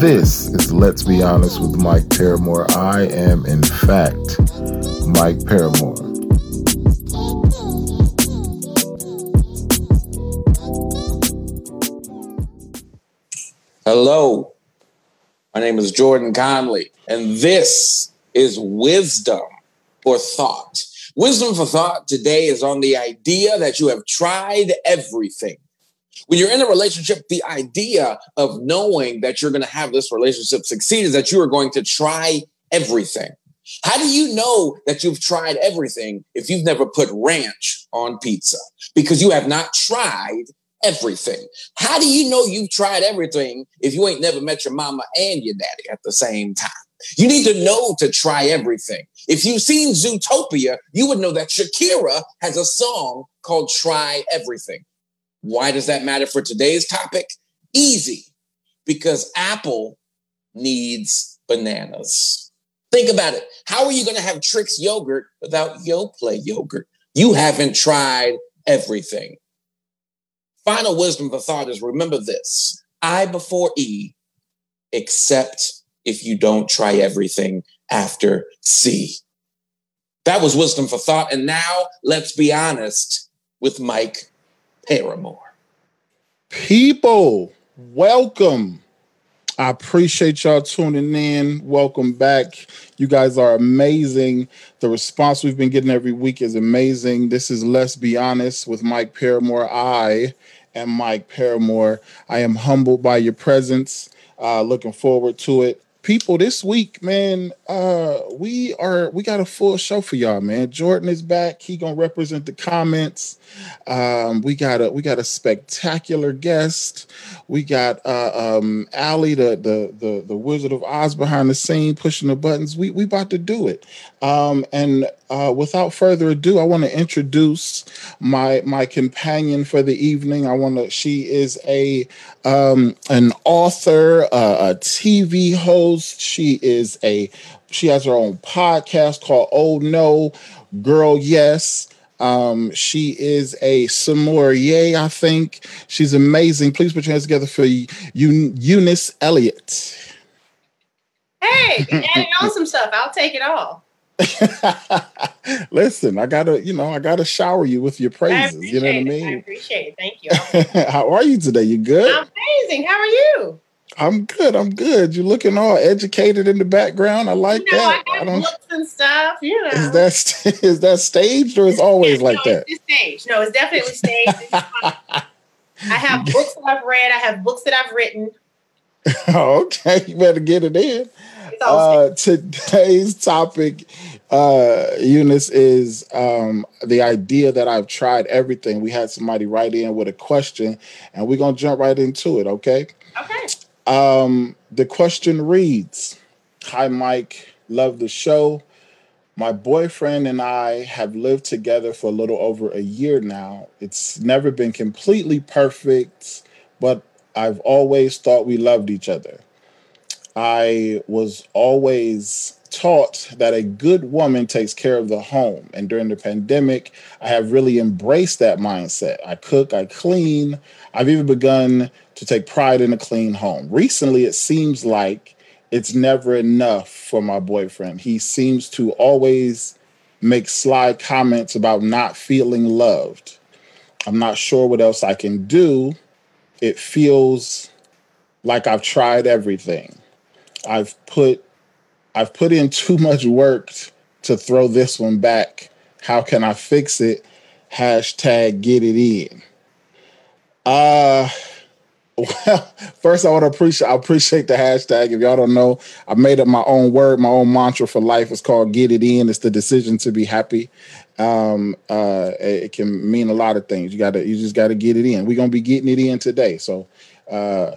This is Let's Be Honest with Mike Paramore. I am, in fact, Mike Paramore. Hello, my name is Jordan Conley, and this is Wisdom for Thought. Wisdom for Thought today is on the idea that you have tried everything. When you're in a relationship, the idea of knowing that you're going to have this relationship succeed is that you are going to try everything. How do you know that you've tried everything if you've never put ranch on pizza? Because you have not tried everything. How do you know you've tried everything if you ain't never met your mama and your daddy at the same time? You need to know to try everything. If you've seen Zootopia, you would know that Shakira has a song called Try Everything. Why does that matter for today's topic? Easy, because Apple needs bananas. Think about it. How are you going to have Trix yogurt without Yoplait yogurt? You haven't tried everything. Final wisdom for thought is remember this I before E, except if you don't try everything after C. That was wisdom for thought. And now let's be honest with Mike Paramore. People, welcome. I appreciate y'all tuning in. Welcome back. You guys are amazing. The response we've been getting every week is amazing. This is Let's Be Honest with Mike Paramore. I am Mike Paramore. I am humbled by your presence. Uh, looking forward to it people this week man uh we are we got a full show for y'all man. Jordan is back. He gonna represent the comments. Um we got a we got a spectacular guest. We got uh um ali the the the, the wizard of oz behind the scene pushing the buttons. We we about to do it. Um and uh without further ado i want to introduce my my companion for the evening i want to she is a um an author uh, a tv host. She is a she has her own podcast called Oh No, Girl Yes. Um, she is a sommelier, I think. She's amazing. Please put your hands together for Eunice Elliott. Hey, adding on some stuff. I'll take it all. Listen, I gotta, you know, I gotta shower you with your praises. You know what I mean? I appreciate it. Thank you. How are you today? You good? amazing. How are you? I'm good. I'm good. You're looking all educated in the background. I like you know, that. I I books and stuff. You know, is that is that staged or is always like that? It's staged. No, it's definitely staged. I have books that I've read. I have books that I've written. okay, you better get it in. Uh, today's topic, uh, Eunice, is um, the idea that I've tried everything. We had somebody write in with a question, and we're gonna jump right into it. Okay. Okay. Um, the question reads Hi, Mike. Love the show. My boyfriend and I have lived together for a little over a year now. It's never been completely perfect, but I've always thought we loved each other. I was always taught that a good woman takes care of the home. And during the pandemic, I have really embraced that mindset. I cook, I clean. I've even begun to take pride in a clean home. Recently, it seems like it's never enough for my boyfriend. He seems to always make sly comments about not feeling loved. I'm not sure what else I can do. It feels like I've tried everything. I've put I've put in too much work to throw this one back. How can I fix it? Hashtag get it in. Uh well, first I want to appreciate I appreciate the hashtag. If y'all don't know, I made up my own word, my own mantra for life. It's called "Get It In." It's the decision to be happy. Um, uh, it can mean a lot of things. You gotta, you just gotta get it in. We're gonna be getting it in today. So, uh,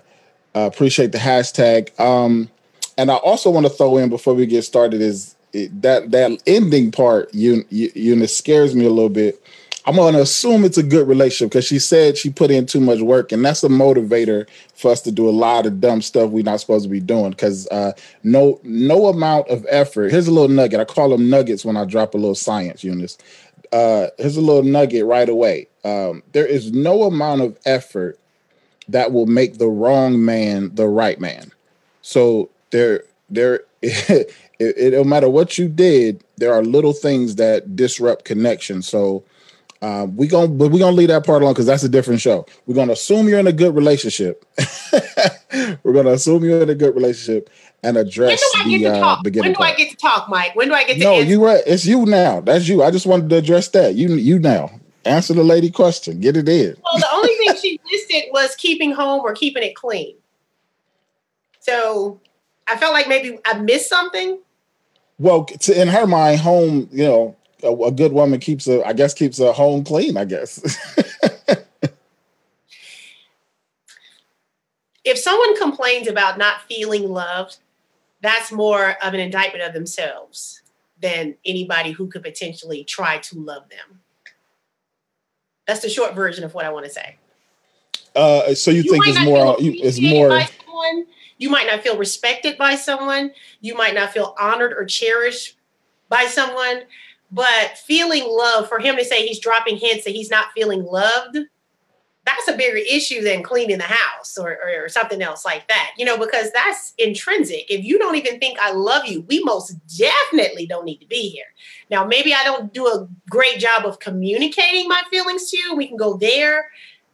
uh appreciate the hashtag. Um, and I also want to throw in before we get started is it, that that ending part. You, you scares me a little bit I'm gonna assume it's a good relationship because she said she put in too much work, and that's a motivator for us to do a lot of dumb stuff we're not supposed to be doing. Because uh, no no amount of effort. Here's a little nugget. I call them nuggets when I drop a little science, Eunice. Uh, here's a little nugget right away. Um, there is no amount of effort that will make the wrong man the right man. So there, there, it, it, no matter what you did, there are little things that disrupt connection. So uh, we gonna, but we gonna leave that part alone because that's a different show. We're gonna assume you're in a good relationship. We're gonna assume you're in a good relationship and address the uh, beginning. When do part. I get to talk, Mike? When do I get to? No, answer? you right. It's you now. That's you. I just wanted to address that. You, you now. Answer the lady question. Get it in. Well, the only thing she listed was keeping home or keeping it clean. So I felt like maybe I missed something. Well, to, in her mind, home, you know, a, a, good woman keeps a, I guess, keeps a home clean. I guess. if someone complains about not feeling loved, that's more of an indictment of themselves than anybody who could potentially try to love them. That's the short version of what I want to say. Uh, so you, you think it's more? It's more. You might not feel respected by someone. You might not feel honored or cherished by someone. But feeling love, for him to say he's dropping hints that he's not feeling loved, that's a bigger issue than cleaning the house or, or, or, something else like that, you know, because that's intrinsic. If you don't even think I love you, we most definitely don't need to be here. Now, maybe I don't do a great job of communicating my feelings to you. We can go there.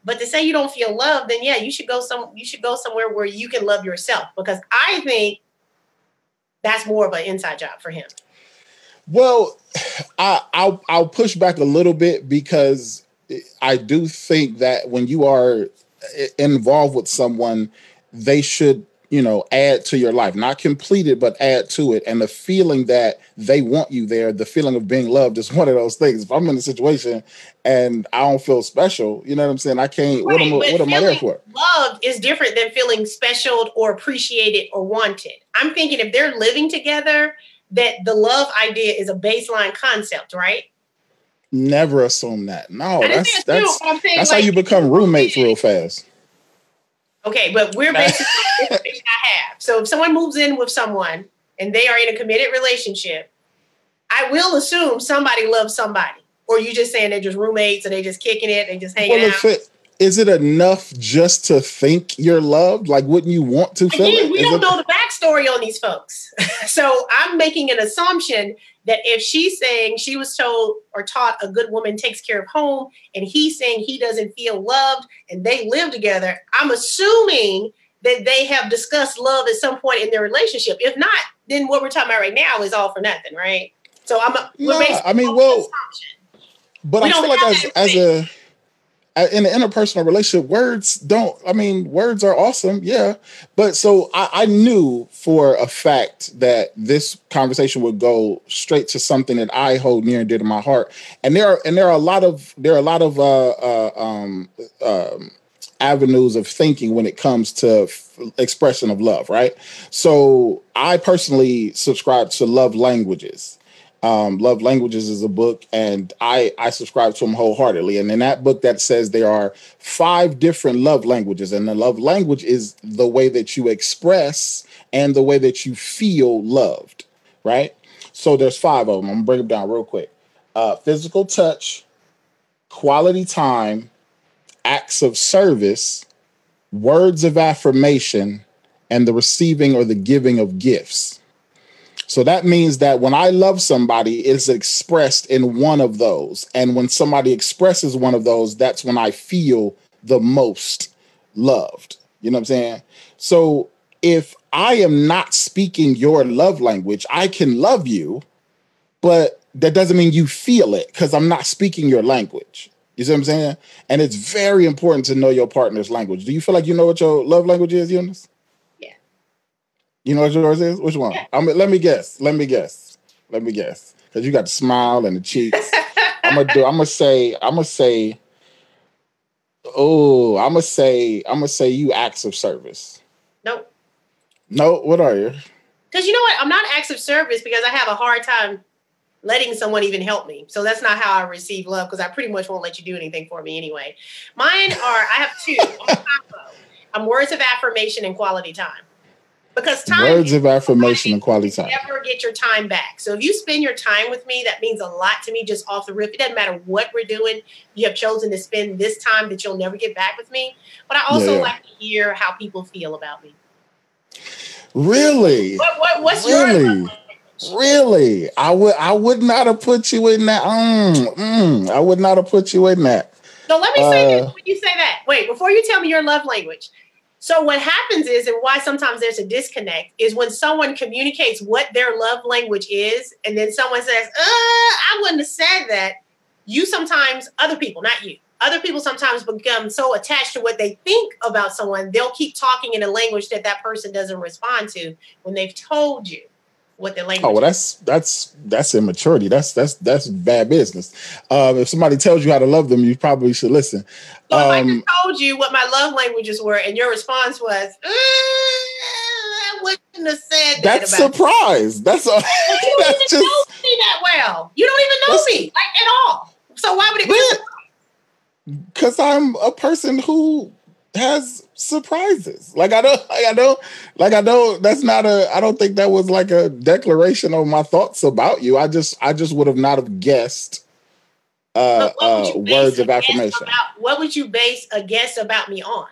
But to say you don't feel love, then yeah, you should go some you should go somewhere where you can love yourself because I think that's more of an inside job for him. Well, I, I'll I'll push back a little bit because I do think that when you are eh, involved with someone, they should you know add to your life. Not complete it but add to it. And the feeling that they want you there the feeling of being loved is one of those things. If i'm in a situation and i don't feel special you know what i'm saying? I can't right, what am, what am i there for? love is different than feeling special or appreciated or wanted. I'm thinking if they're living together that the love idea is a baseline concept right? Never assume that. No that's that's, that's like, how you become roommates real fast. Okay, but we're basically I have. So if someone moves in with someone and they are in a committed relationship, I will assume somebody loves somebody. Or you just saying they're just roommates and they just kicking it, they just hanging well, out. It, is it enough just to think you're loved? Like, wouldn't you want to feel Again, it? We is don't it... know the backstory on these folks. so I'm making an assumption that if she's saying she was told or taught a good woman takes care of home and he's saying he doesn't feel loved and they live together, I'm assuming that they have discussed love at some point in their relationship. If not, then what we're talking about right now is all for nothing, right? So I'm a, nah, I mean, well, but I feel like as, as a in an interpersonal relationship, words don't. I mean, words are awesome, yeah. But so I, I, knew for a fact that this conversation would go straight to something that I hold near and dear to my heart. And there are and there are a lot of there are a lot of uh, uh, um, um, avenues of thinking when it comes to f- expression of love, right? So I personally subscribe to love languages. Um, Love Languages is a book, and I I subscribe to them wholeheartedly. And in that book, that says there are five different love languages, and the love language is the way that you express and the way that you feel loved, right? So there's five of them. I'm gonna break them down real quick. Uh, physical touch, quality time, acts of service, words of affirmation, and the receiving or the giving of gifts. So that means that when I love somebody, it's expressed in one of those. And when somebody expresses one of those, that's when I feel the most loved. You know what I'm saying? So if I am not speaking your love language, I can love you, but that doesn't mean you feel it because I'm not speaking your language. You see what I'm saying? And it's very important to know your partner's language. Do you feel like you know what your love language is, Eunice? You know what yours is? Which one? Yeah. I'm, let me guess. Let me guess. Let me guess. Because you got the smile and the cheeks. I'm gonna do. I'm gonna say. I'm gonna say. Oh, I'm gonna say. I'm gonna say you acts of service. Nope. No. What are you? Because you know what? I'm not acts of service because I have a hard time letting someone even help me. So that's not how I receive love because I pretty much won't let you do anything for me anyway. Mine are. I have two. I'm words of affirmation and quality time because time words of affirmation and quality time never get your time back so if you spend your time with me that means a lot to me just off the rip it doesn't matter what we're doing you have chosen to spend this time that you'll never get back with me but i also yeah, like to hear how people feel about me Really? What, what what's really? your Really? I would I would not have put you in that. Mm, mm, I would not have put you in that. So let me say Uh, this when you say that. Wait, before you tell me your love language. So what happens is, and why sometimes there's a disconnect, is when someone communicates what their love language is, and then someone says, uh, I wouldn't have said that. You sometimes, other people, not you, other people sometimes become so attached to what they think about someone, they'll keep talking in a language that that person doesn't respond to when they've told you what their language Oh, well, that's that's that's immaturity. That's that's that's bad business. Um, if somebody tells you how to love them, you probably should listen. So if I Um, just told you what my love languages were, and your response was, "Uh, I wouldn't have said that that's about you." surprise. That's a, But you don't even just know me that well. You don't even know me like at all. So why would it be? Because I'm a person who has surprises. Like I don't, like I don't, like I don't. That's not a. I don't think that was like a declaration of my thoughts about you. I just, I just would have not have guessed uh, But what would uh, words of affirmation. About, what would you base a guess about me on?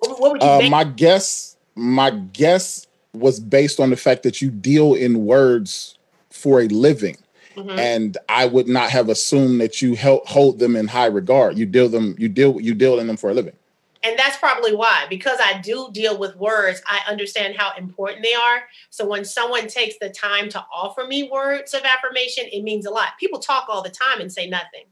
What, what would you Uh, base? my guess, my guess was based on the fact that you deal in words for a living. Mhm. and I would not have assumed that you held, hold them in high regard. You deal them, you deal, you deal in them for a living. And that's probably why, because I do deal with words, I understand how important they are. So when someone takes the time to offer me words of affirmation, it means a lot. People talk all the time and say nothing.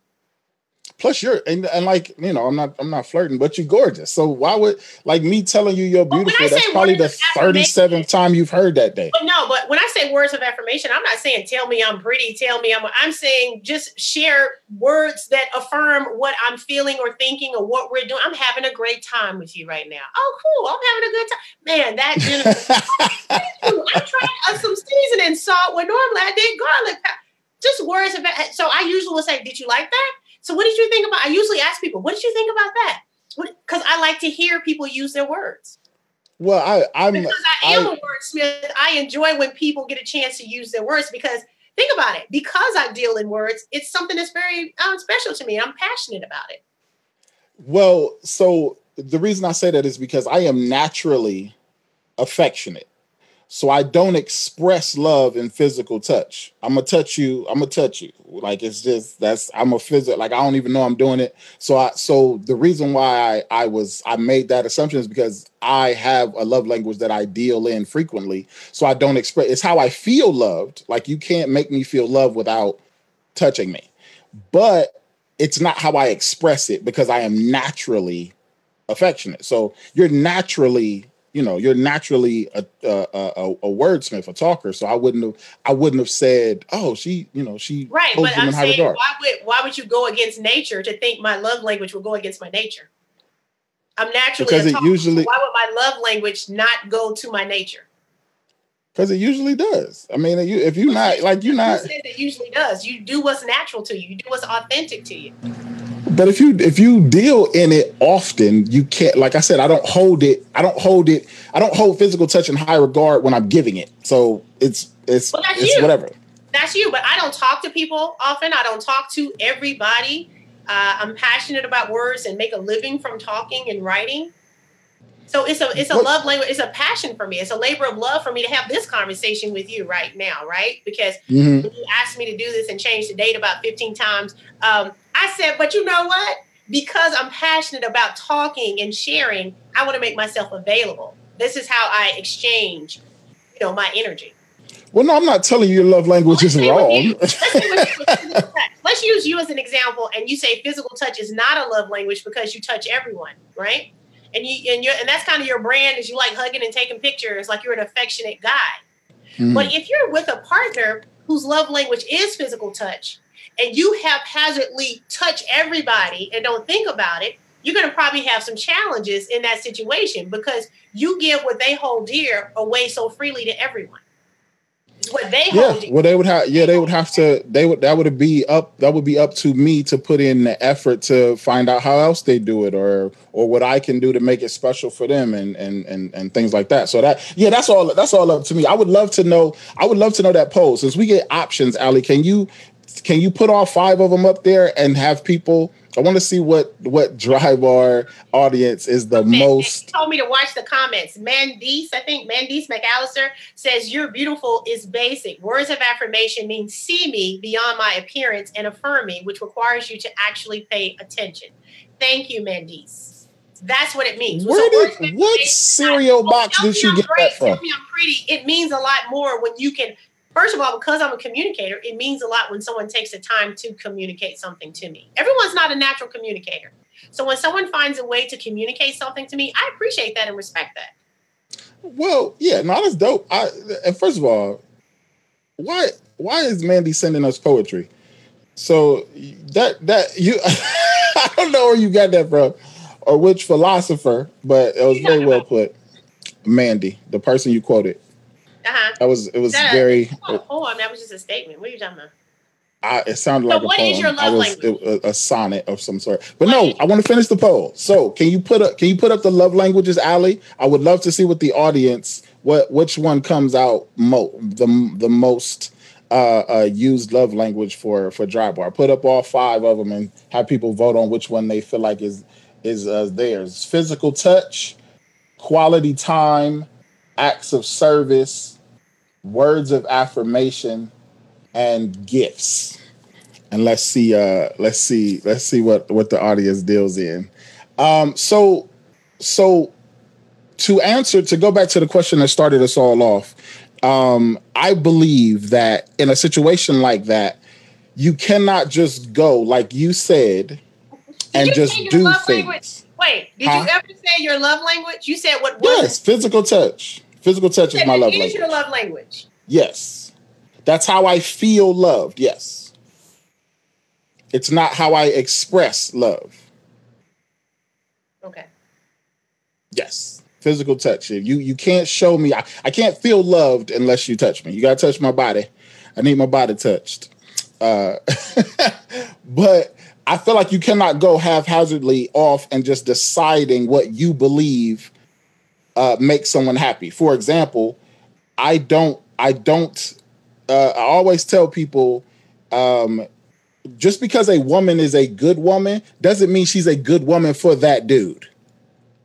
Plus, you're and, and like you know, I'm not, I'm not flirting, but you're gorgeous. So why would like me telling you you're beautiful? That's probably the words of affirmation- 37th time you've heard that day. But no, but when I say words of affirmation, I'm not saying tell me I'm pretty, tell me I'm I'm saying just share words that affirm what I'm feeling or thinking or what we're doing. I'm having a great time with you right now. Oh, cool. I'm having a good time. Man, that Jennifer, I tried uh, some seasoning salt when normally I did garlic. Just words of so I usually will say, Did you like that? So what did you think about? I usually ask people, what did you think about that? Because I like to hear people use their words. well, I, I'm, Because I am I- a wordsmith, I enjoy when people get a chance to use their words because think about it. Because I deal in words, it's something that's very um, special to me. I'm passionate about it. well. So the reason I say that is because I am naturally affectionate. So I don't express love in physical touch. I'm gonna touch you. I'm gonna touch you. Like it's just that's I'm a physical. Like I don't even know I'm doing it. So I so the reason why I I was I made that assumption is because I have a love language that I deal in frequently. So I don't express. It's how I feel loved. Like you can't make me feel love without touching me. But it's not how I express it because I am naturally affectionate. So you're naturally, you know, you're naturally a a, a, a wordsmith, a talker. So I wouldn't have I wouldn't have said, oh, she, you know, she Right. But I'm saying, regard. why would, why would you go against nature to think my love language would go against my nature? I'm naturally Because a it talker. usually Why would my love language not go to my nature? because it usually does. I mean, you if you're not like you're not, says it usually does? You do what's natural to you. You do what's authentic to you. But if you if you deal in it often, you can't. Like I said, I don't hold it. I don't hold it. I don't hold physical touch in high regard when I'm giving it. So it's it's Well, it's you. whatever. that's you. But I don't talk to people often. I don't talk to everybody. Uh, I'm passionate about words and make a living from talking and writing. So it's a it's a love language. It's a passion for me. It's a labor of love for me to have this conversation with you right now, right? Because Mhm. you asked me to do this and change the date about 15 times, um, I said, but you know what? Because I'm passionate about talking and sharing, I want to make myself available. This is how I exchange, you know, my energy. Well, no, I'm not telling you your love language is Let's say with wrong. let's say with you with physical touch. Let's use you as an example, and you say physical touch is not a love language because you touch everyone, right? And you and you and that's kind of your brand is you like hugging and taking pictures, like you're an affectionate guy. Mhm. But if you're with a partner whose love language is physical touch, and you haphazardly touch everybody and don't think about it, you're going to probably have some challenges in that situation because you give what they hold dear away so freely to everyone. What they yeah hold well they would have yeah they would have to they would that would be up that would be up to me to put in the effort to find out how else they do it or or what i can do to make it special for them and and and, and things like that. So that yeah that's all that's all up to me. I would love to know i would love to know that poll. Since we get options ali can you can you put all five of them up there and have people I want to see what what dry bar audience is the okay, most. told me to watch the comments. Mandice, I think Mandice McAllister says, "You're beautiful" is basic. Words of affirmation mean see me beyond my appearance and affirm me, which requires you to actually pay attention. Thank you, Mandice. That's what it means. Where so did, what cereal box oh, did you get that from? I'm pretty. It means a lot more when you can first of all, because I'm a communicator, it means a lot when someone takes the time to communicate something to me. Everyone's not a natural communicator. So when someone finds a way to communicate something to me, I appreciate that and respect that. Well, yeah, no, that's dope. I and first of all, why why is Mandy sending us poetry? So that that you I don't know where you got that from or which philosopher, but it was very well put. Mandy, the person you quoted. Uh-huh. That was it was that very. A, oh, That was just a statement. What are you talking about? I, it sounded so like what a poem. Is your love I was? It, a, a, sonnet of some sort. But what no, I want to finish the poll. So can you put up can you put up the love languages, Ali? I would love to see what the audience what which one comes out mo the the most uh, uh, used love language for for dry bar. Put up all five of them and have people vote on which one they feel like is is uh, theirs. Physical touch, quality time, acts of service, words of affirmation and gifts. And let's see uh let's see let's see what what the audience deals in. Um so so to answer to go back to the question that started us all off um i believe that in a situation like that you cannot just go like you said and just do things. language? wait did huh? you ever say your love language? You said what yes physical touch Physical touch is my love language. your love language. Yes. That's how I feel loved. Yes. It's not how I express love. Okay. Yes. Physical touch. You you can't show me I, I can't feel loved unless you touch me. You gotta touch my body. I need my body touched. Uh, but I feel like you cannot go haphazardly off and just deciding what you believe uh, make someone happy. For example, I don't, I don't, uh, I always tell people, um, just because a woman is a good woman doesn't mean she's a good woman for that dude.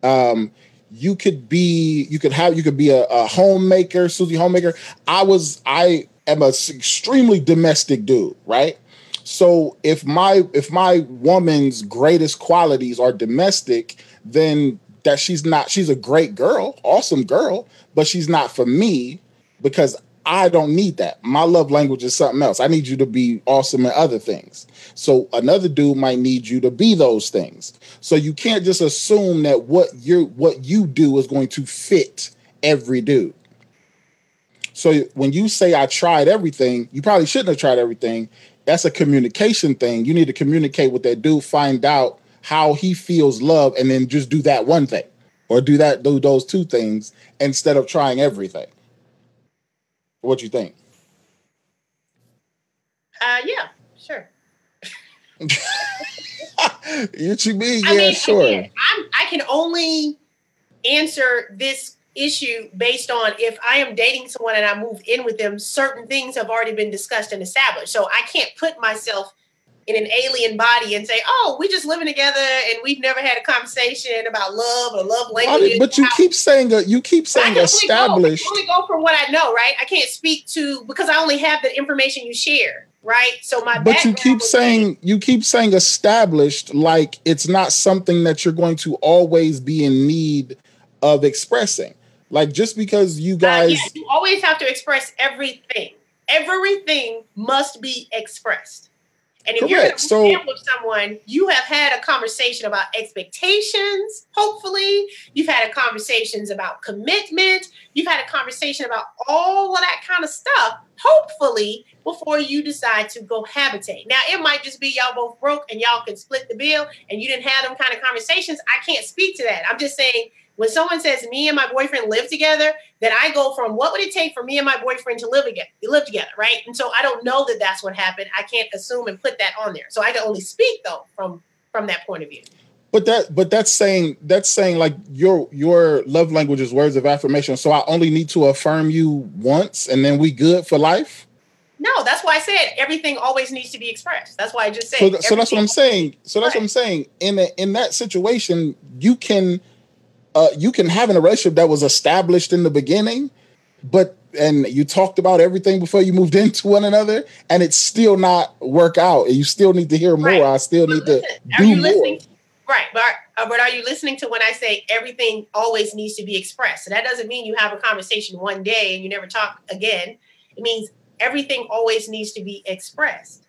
Um, you could be, you could have, you could be a, a homemaker, Susie homemaker. I was, I am a extremely domestic dude, right? So if my if my woman's greatest qualities are domestic, then that she's not she's a great girl, awesome girl, but she's not for me because I don't need that. My love language is something else. I need you to be awesome in other things. So another dude might need you to be those things. So you can't just assume that what you what you do is going to fit every dude. So when you say I tried everything, you probably shouldn't have tried everything. That's a communication thing. You need to communicate with that dude, find out how he feels love and then just do that one thing or do that do those two things instead of trying everything. What you think? Uh yeah sure. What you mean I yeah mean, sure. again, I'm, i can only answer this issue based on if i am dating someone and i move in with them certain things have already been discussed and established. So i can't put myself in an alien body and say, "Oh, we just living together and we've never had a conversation about love or love language." But you keep saying uh, you keep saying established. I only go from what I know, right? I can't speak to because I only have the information you share, right? So my but you keep saying you keep saying established like it's not something that you're going to always be in need of expressing. Like just because you guys, uh, yeah, you always have to express everything. Everything must be expressed. And if Correct. you're going to so, with someone, you have had a conversation about expectations, hopefully. You've had a conversations about commitment. You've had a conversation about all of that kind of stuff, hopefully, before you decide to go habitate. Now, it might just be y'all both broke and y'all can split the bill and you didn't have them kind of conversations. I can't speak to that. I'm just saying when someone says me and my boyfriend live together, then I go from what would it take for me and my boyfriend to live again, live together, right? And so I don't know that that's what happened. I can't assume and put that on there. So I can only speak though from from that point of view. But that but that's saying that's saying like your your love language is words of affirmation. So I only need to affirm you once and then we good for life. No, that's why I said everything always needs to be expressed. That's why I just said. So, so that's what I'm saying. So that's right. what I'm saying. In a, in that situation, you can uh, you can have a relationship that was established in the beginning, but and you talked about everything before you moved into one another, and it's still not work out. You still need to hear more. Right. I still need listen, to do more. Listening? Right, but uh, but are you listening to when I say everything always needs to be expressed? So that doesn't mean you have a conversation one day and you never talk again. It means everything always needs to be expressed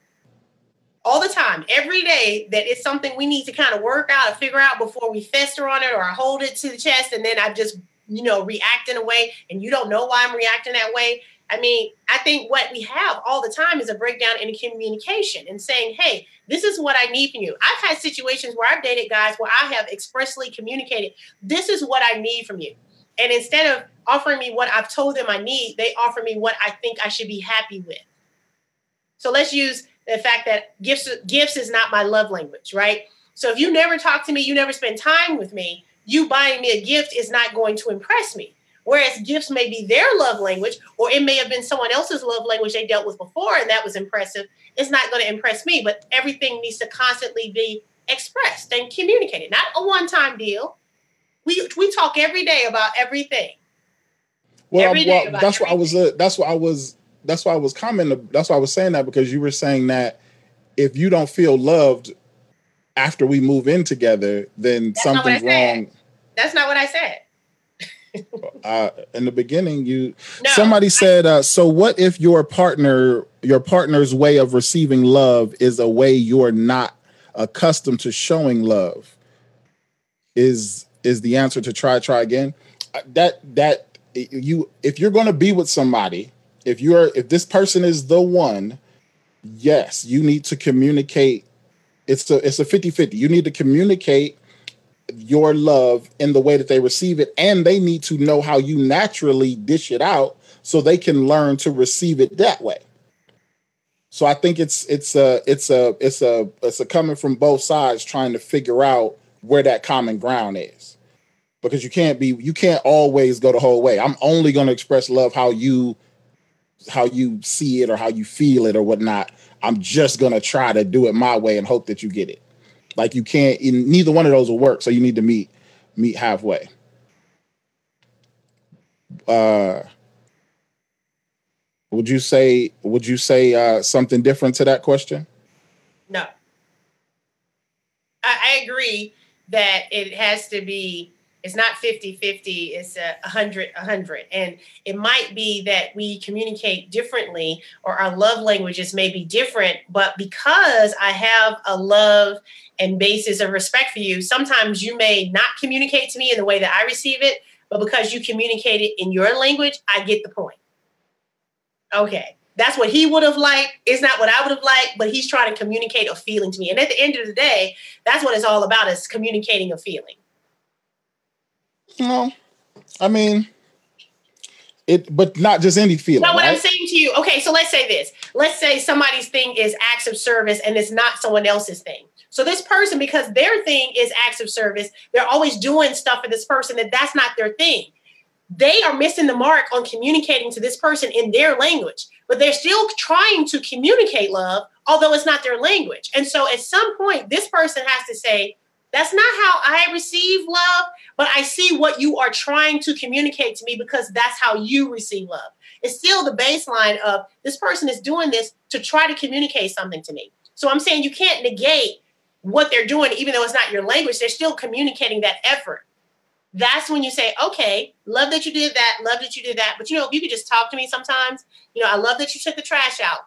all the time, every day, that it's something we need to kind of work out and figure out before we fester on it or hold it to the chest and then I just, you know, react in a way and you don't know why I'm reacting that way. I mean, I think what we have all the time is a breakdown in communication and saying, hey, this is what I need from you. I've had situations where I've dated guys where I have expressly communicated, this is what I need from you. And instead of offering me what I've told them I need, they offer me what I think I should be happy with. So let's use the fact that gifts gifts is not my love language, right? So if you never talk to me, you never spend time with me, you buying me a gift is not going to impress me. Whereas gifts may be their love language, or it may have been someone else's love language they dealt with before, and that was impressive. It's not going to impress me, but everything needs to constantly be expressed and communicated, not a one time deal. We, we talk every day about everything. Well, well that's what I was. Uh, that's what I was. That's why I was commenting. That's why I was saying that because you were saying that if you don't feel loved after we move in together, then that's something's wrong. That's not what I said. uh, in the beginning, you no, somebody said, uh, "So what if your partner, your partner's way of receiving love is a way you're not accustomed to showing love?" Is is the answer to try try again? Uh, that that you if you're going to be with somebody, if you're if this person is the one, yes, you need to communicate. It's a it's a 50-50. You need to communicate your love in the way that they receive it and they need to know how you naturally dish it out so they can learn to receive it that way so i think it's it's a it's a it's a it's a coming from both sides trying to figure out where that common ground is because you can't be you can't always go the whole way. I'm only going to express love how you how you see it or how you feel it or whatnot. I'm just to try to do it my way and hope that you get it. Like you can't neither one of those will work, so you need to meet meet halfway. Uh would you say would you say uh something different to that question? No. I, I agree that it has to be it's not 50 50 it's a 100 100 and it might be that we communicate differently or our love languages may be different but because i have a love and basis of respect for you sometimes you may not communicate to me in the way that i receive it but because you communicate it in your language i get the point okay that's what he would have liked. It's not what I would have liked, but he's trying to communicate a feeling to me. And at the end of the day, that's what it's all about is communicating a feeling. No, I mean, it, but not just any feeling. No, what right? I'm saying to you, okay, so let's say this. Let's say somebody's thing is acts of service and it's not someone else's thing. So this person, because their thing is acts of service, they're always doing stuff for this person that that's not their thing. They are missing the mark on communicating to this person in their language, but they're still trying to communicate love, although it's not their language. And so at some point, this person has to say, that's not how I receive love, but I see what you are trying to communicate to me because that's how you receive love. It's still the baseline of this person is doing this to try to communicate something to me. So I'm saying you can't negate what they're doing, even though it's not your language, they're still communicating that effort. That's when you say, okay, love that you did that, love that you did that. But you know, if you could just talk to me sometimes, you know, I love that you took the trash out.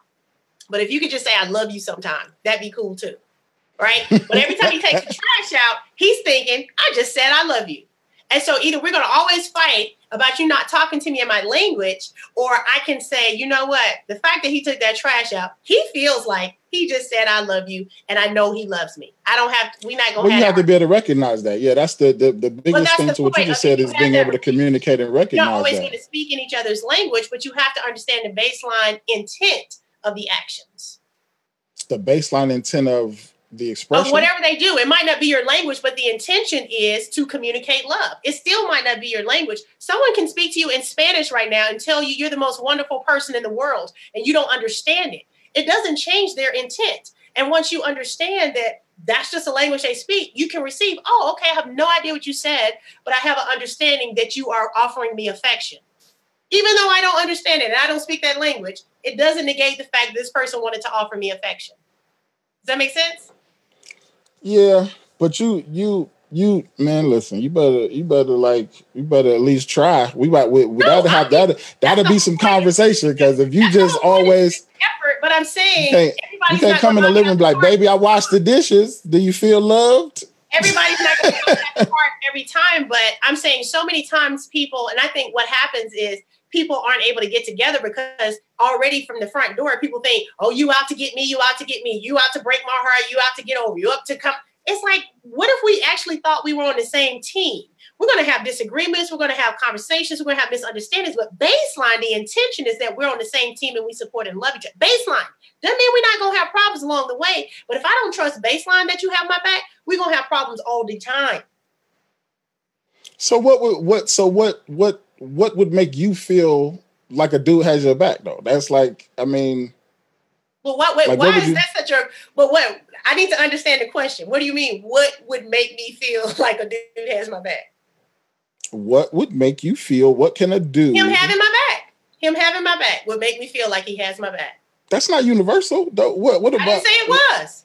But if you could just say, I love you sometime, that'd be cool too right? But every time he takes the trash out, he's thinking, I just said I love you. And so either we're going to always fight about you not talking to me in my language, or I can say, you know what? The fact that he took that trash out, he feels like he just said I love you, and I know he loves me. I don't have. We're not going. Well, you have to be able to recognize that. Yeah, that's the the, the biggest thing the to what you just said is being able to communicate and recognize. You're always going to speak in each other's language, but you have to understand the baseline intent of the actions. The baseline intent of the expression of whatever they do. It might not be your language, but the intention is to communicate love. It still might not be your language. Someone can speak to you in Spanish right now and tell you you're the most wonderful person in the world, and you don't understand it. It doesn't change their intent. And once you understand that that's just a language they speak, you can receive, oh, okay, I have no idea what you said, but I have an understanding that you are offering me affection. Even though I don't understand it and I don't speak that language, it doesn't negate the fact that this person wanted to offer me affection. Does that make sense? Yeah, but you you you man, listen, you better you better like you better at least try. We might we, no, have that that'll be some conversation because if you just always effort, but I'm saying you can't, you can't come in the living like, baby, I wash the dishes. Do you feel loved? Everybody's not going to that part every time, but I'm saying so many times people, and I think what happens is people aren't able to get together because already from the front door, people think, oh, you out to get me, you out to get me, you out to break my heart, you out to get over, you up to come. It's like, what if we actually thought we were on the same team? We're going to have disagreements, we're going to have conversations, we're going to have misunderstandings, but baseline, the intention is that we're on the same team and we support and love each other. Baseline doesn't mean we're not going to have problems along the way, but if I don't trust baseline that you have my back, we're going to have problems all the time. So what what so what what what would make you feel like a dude has your back though? That's like, I mean. Well, what? Wait, like, why is you, that such a? But what? I need to understand the question. What do you mean? What would make me feel like a dude has my back? What would make you feel? What can a dude? Him having my back. Him having my back would make me feel like he has my back. That's not universal. Though. What? What about? I didn't say it was.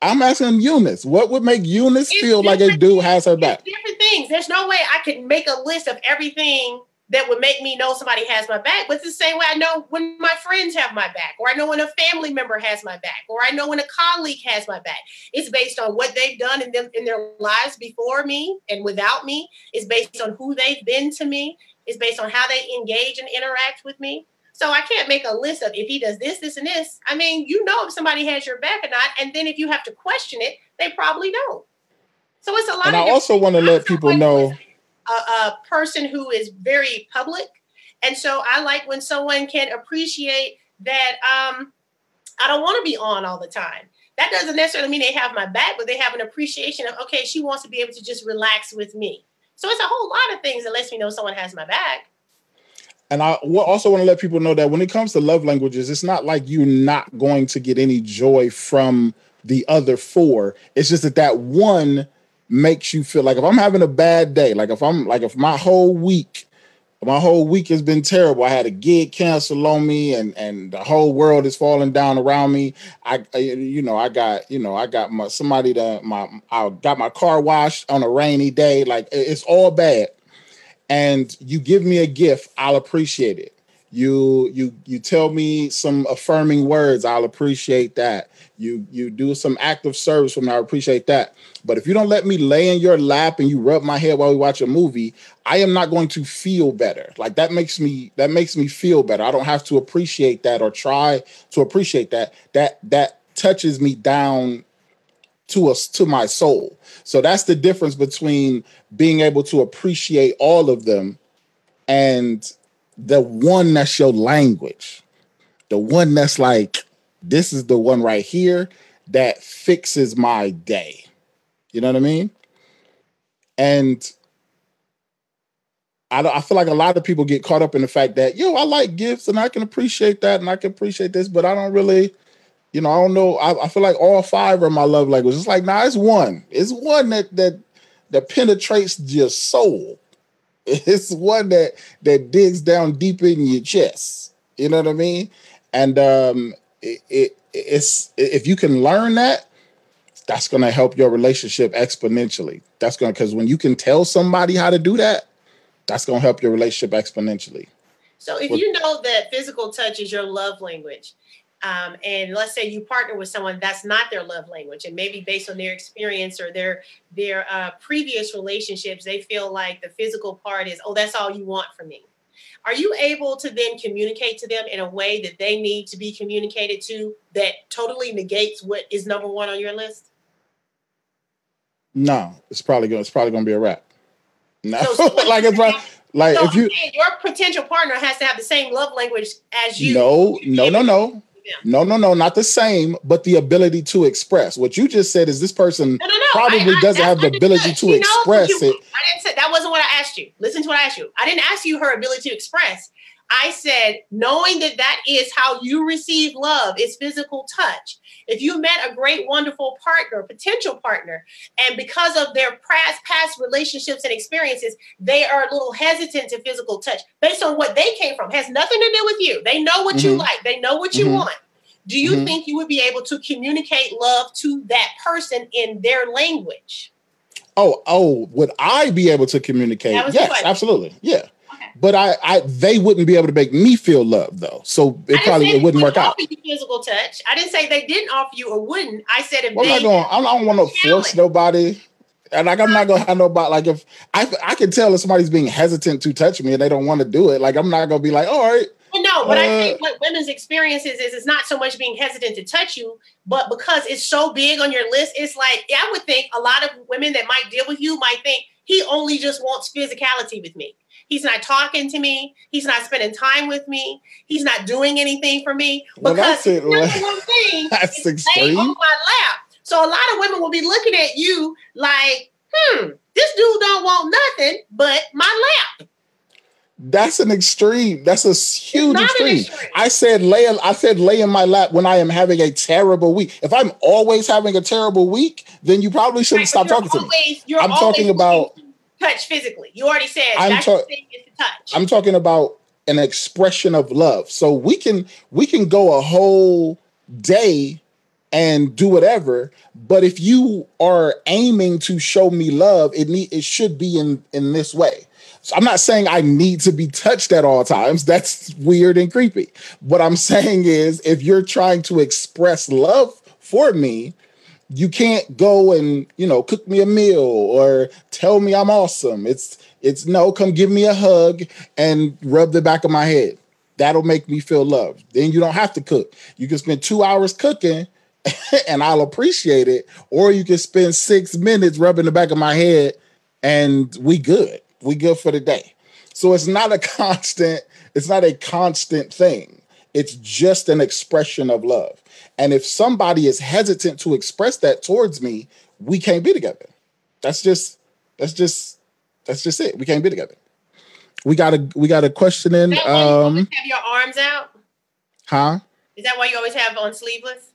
I'm asking Eunice. What would make Eunice it's feel like a dude has her back? different things. There's no way I could make a list of everything that would make me know somebody has my back. But it's the same way I know when my friends have my back, or I know when a family member has my back, or I know when a colleague has my back. It's based on what they've done in them in their lives before me and without me. It's based on who they've been to me. It's based on how they engage and interact with me. So I can't make a list of if he does this, this, and this. I mean, you know if somebody has your back or not, and then if you have to question it, they probably don't. So it's a lot. And I also want to let people know a, a person who is very public, and so I like when someone can appreciate that. Um, I don't want to be on all the time. That doesn't necessarily mean they have my back, but they have an appreciation of okay, she wants to be able to just relax with me. So it's a whole lot of things that lets me know someone has my back. And I also want to let people know that when it comes to love languages, it's not like you're not going to get any joy from the other four. It's just that that one makes you feel like if I'm having a bad day, like if I'm like if my whole week, my whole week has been terrible. I had a gig cancel on me, and and the whole world is falling down around me. I, I you know I got you know I got my somebody that my I got my car washed on a rainy day. Like it's all bad and you give me a gift, I'll appreciate it. You you you tell me some affirming words, I'll appreciate that. You you do some active service for me, I appreciate that. But if you don't let me lay in your lap and you rub my head while we watch a movie, I am not going to feel better. Like that makes me that makes me feel better. I don't have to appreciate that or try to appreciate that. That that touches me down to us to my soul. So that's the difference between being able to appreciate all of them and the one that's your language. The one that's like, this is the one right here that fixes my day. You know what I mean? And I, I feel like a lot of people get caught up in the fact that, yo, I like gifts and I can appreciate that and I can appreciate this, but I don't really, you know, I don't know. I, I feel like all five are my love languages. It's like, nah, it's one. It's one that that that penetrates your soul. It's one that that digs down deep in your chest. You know what I mean? And um, it, it it's if you can learn that, that's going to help your relationship exponentially. That's going to because when you can tell somebody how to do that, that's going to help your relationship exponentially. So if you know that physical touch is your love language, um, and let's say you partner with someone that's not their love language and maybe based on their experience or their their uh, previous relationships they feel like the physical part is oh that's all you want from me. Are you able to then communicate to them in a way that they need to be communicated to that totally negates what is number one on your list? No it's probably going it's probably going to be a wrap. No so, like it's probably, like so if you your potential partner has to have the same love language as you. No no no no No, no, no, not the same, but the ability to express. What you just said is this person No, no, no. probably I- I- doesn't have the ability to express you- it. I didn't say that wasn't what I asked you. Listen to what I asked you. I didn't ask you her ability to express. I said, knowing that that is how you receive love is physical touch. If you met a great, wonderful partner, potential partner, and because of their past past relationships and experiences, they are a little hesitant to physical touch based on what they came from. Has nothing to do with you. They know what you Mhm. like. They know what you Mhm. want. Do you Mhm. think you would be able to communicate love to that person in their language? Oh, oh, would I be able to communicate? That was the Yes, absolutely. Yeah. Okay. But I, I, they wouldn't be able to make me feel love though. So it probably it wouldn't work out. physical touch. I didn't say they didn't offer you or wouldn't. I said if Well, I'm not going. I don't want to force nobody. And like I'm not gonna have nobody like if I I can tell if somebody's being hesitant to touch me and they don't want to do it. Like I'm not gonna be like, all right, Well, no, but I Uh, think what women's experiences is it's not so much being hesitant to touch you, but because it's so big on your list, it's like I would think a lot of women that might deal with you might think he only just wants physicality with me. He's not talking to me. He's not spending time with me. He's not doing anything for me. Well, Because that's it. number one thing that's is lay extreme. on my lap. So a lot of women will be looking at you like, hmm, this dude don't want nothing but my lap. That's an extreme. That's a huge extreme. extreme. I said lay. I said lay in my lap when I am having a terrible week. If I'm always having a terrible week, then you probably shouldn't Right, stop talking to me. You're I'm talking about- touch physically. You already said I'm ta- the thing is to touch. I'm talking about an expression of love. So we can we can go a whole day and do whatever, but if you are aiming to show me love, it need it should be in in this way. So I'm not saying I need to be touched at all times. That's weird and creepy. What I'm saying is if you're trying to express love for me, you can't go and you know cook me a meal or tell me I'm awesome. It's it's no, come give me a hug and rub the back of my head. That'll make me feel loved. Then you don't have to cook. You can spend two hours cooking and I'll appreciate it. Or you can spend six minutes rubbing the back of my head and we good. We good for the day. So it's not a constant, it's not a constant thing. It's just an expression of love. And if somebody is hesitant to express that towards me, we can't be together. That's just that's just that's just it. We can't be together. We got a we got a question in. Is that why you Um, have your arms out? huh? Is that why you always have on sleeveless?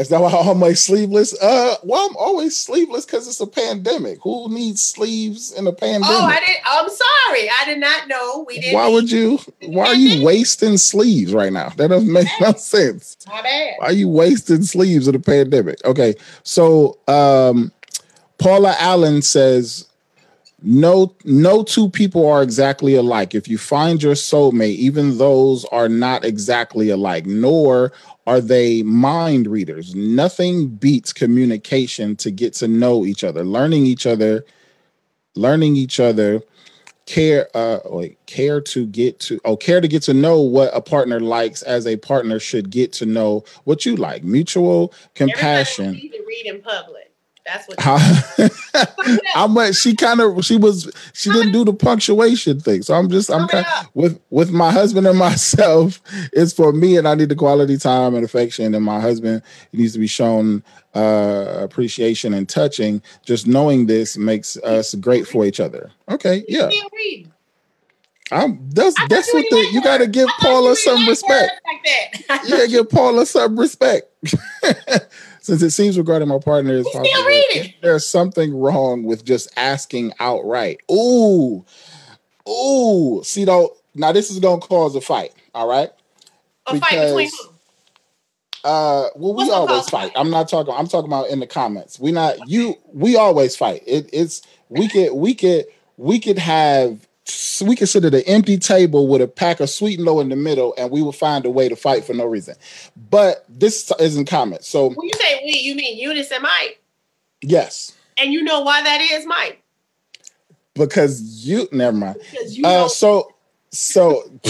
Is that why I'm always sleeveless? Uh, well, I'm always sleeveless because it's a pandemic. Who needs sleeves in a pandemic? Oh, I did. I'm sorry. I did not know. We didn't. why would you? Why are you wasting sleeves right now? That doesn't make no sense. My bad. Why are you wasting sleeves in a pandemic? Okay, so um, Paula Allen says, "No, no two people are exactly alike. If you find your soulmate, even those are not exactly alike, nor are they mind readers. Nothing beats communication to get to know each other, learning each other, learning each other." care uh wait care to get to oh care to get to know what a partner likes as a partner should get to know what you like mutual compassion Everybody needs to read in public. That's what. how, how much she kind of she was she didn't do the punctuation thing so i'm just i'm kind with with my husband and myself it's for me and i need the quality time and affection and my husband needs to be shown uh appreciation and touching just knowing this makes us great for each other okay yeah I'm that's that's what the you like got to give Paula some respect. Like that. You got to give Paula some respect. Since it seems regarding my partner is still reading. there's something wrong with just asking outright. Ooh, ooh. See though, now this is gonna cause a fight. All right. A fight between Because- who? Uh, well, we What's always fight. fight? I'm not talking. I'm talking about in the comments. We not you. We always fight. It, it's we could we could we could have we at an empty table with a pack of sweet and low in the middle, and we will find a way to fight for no reason. But this isn't common. So When you say we, you mean Eunice and Mike, yes, and you know why that is, Mike? because you never mind. Because you Uh, so so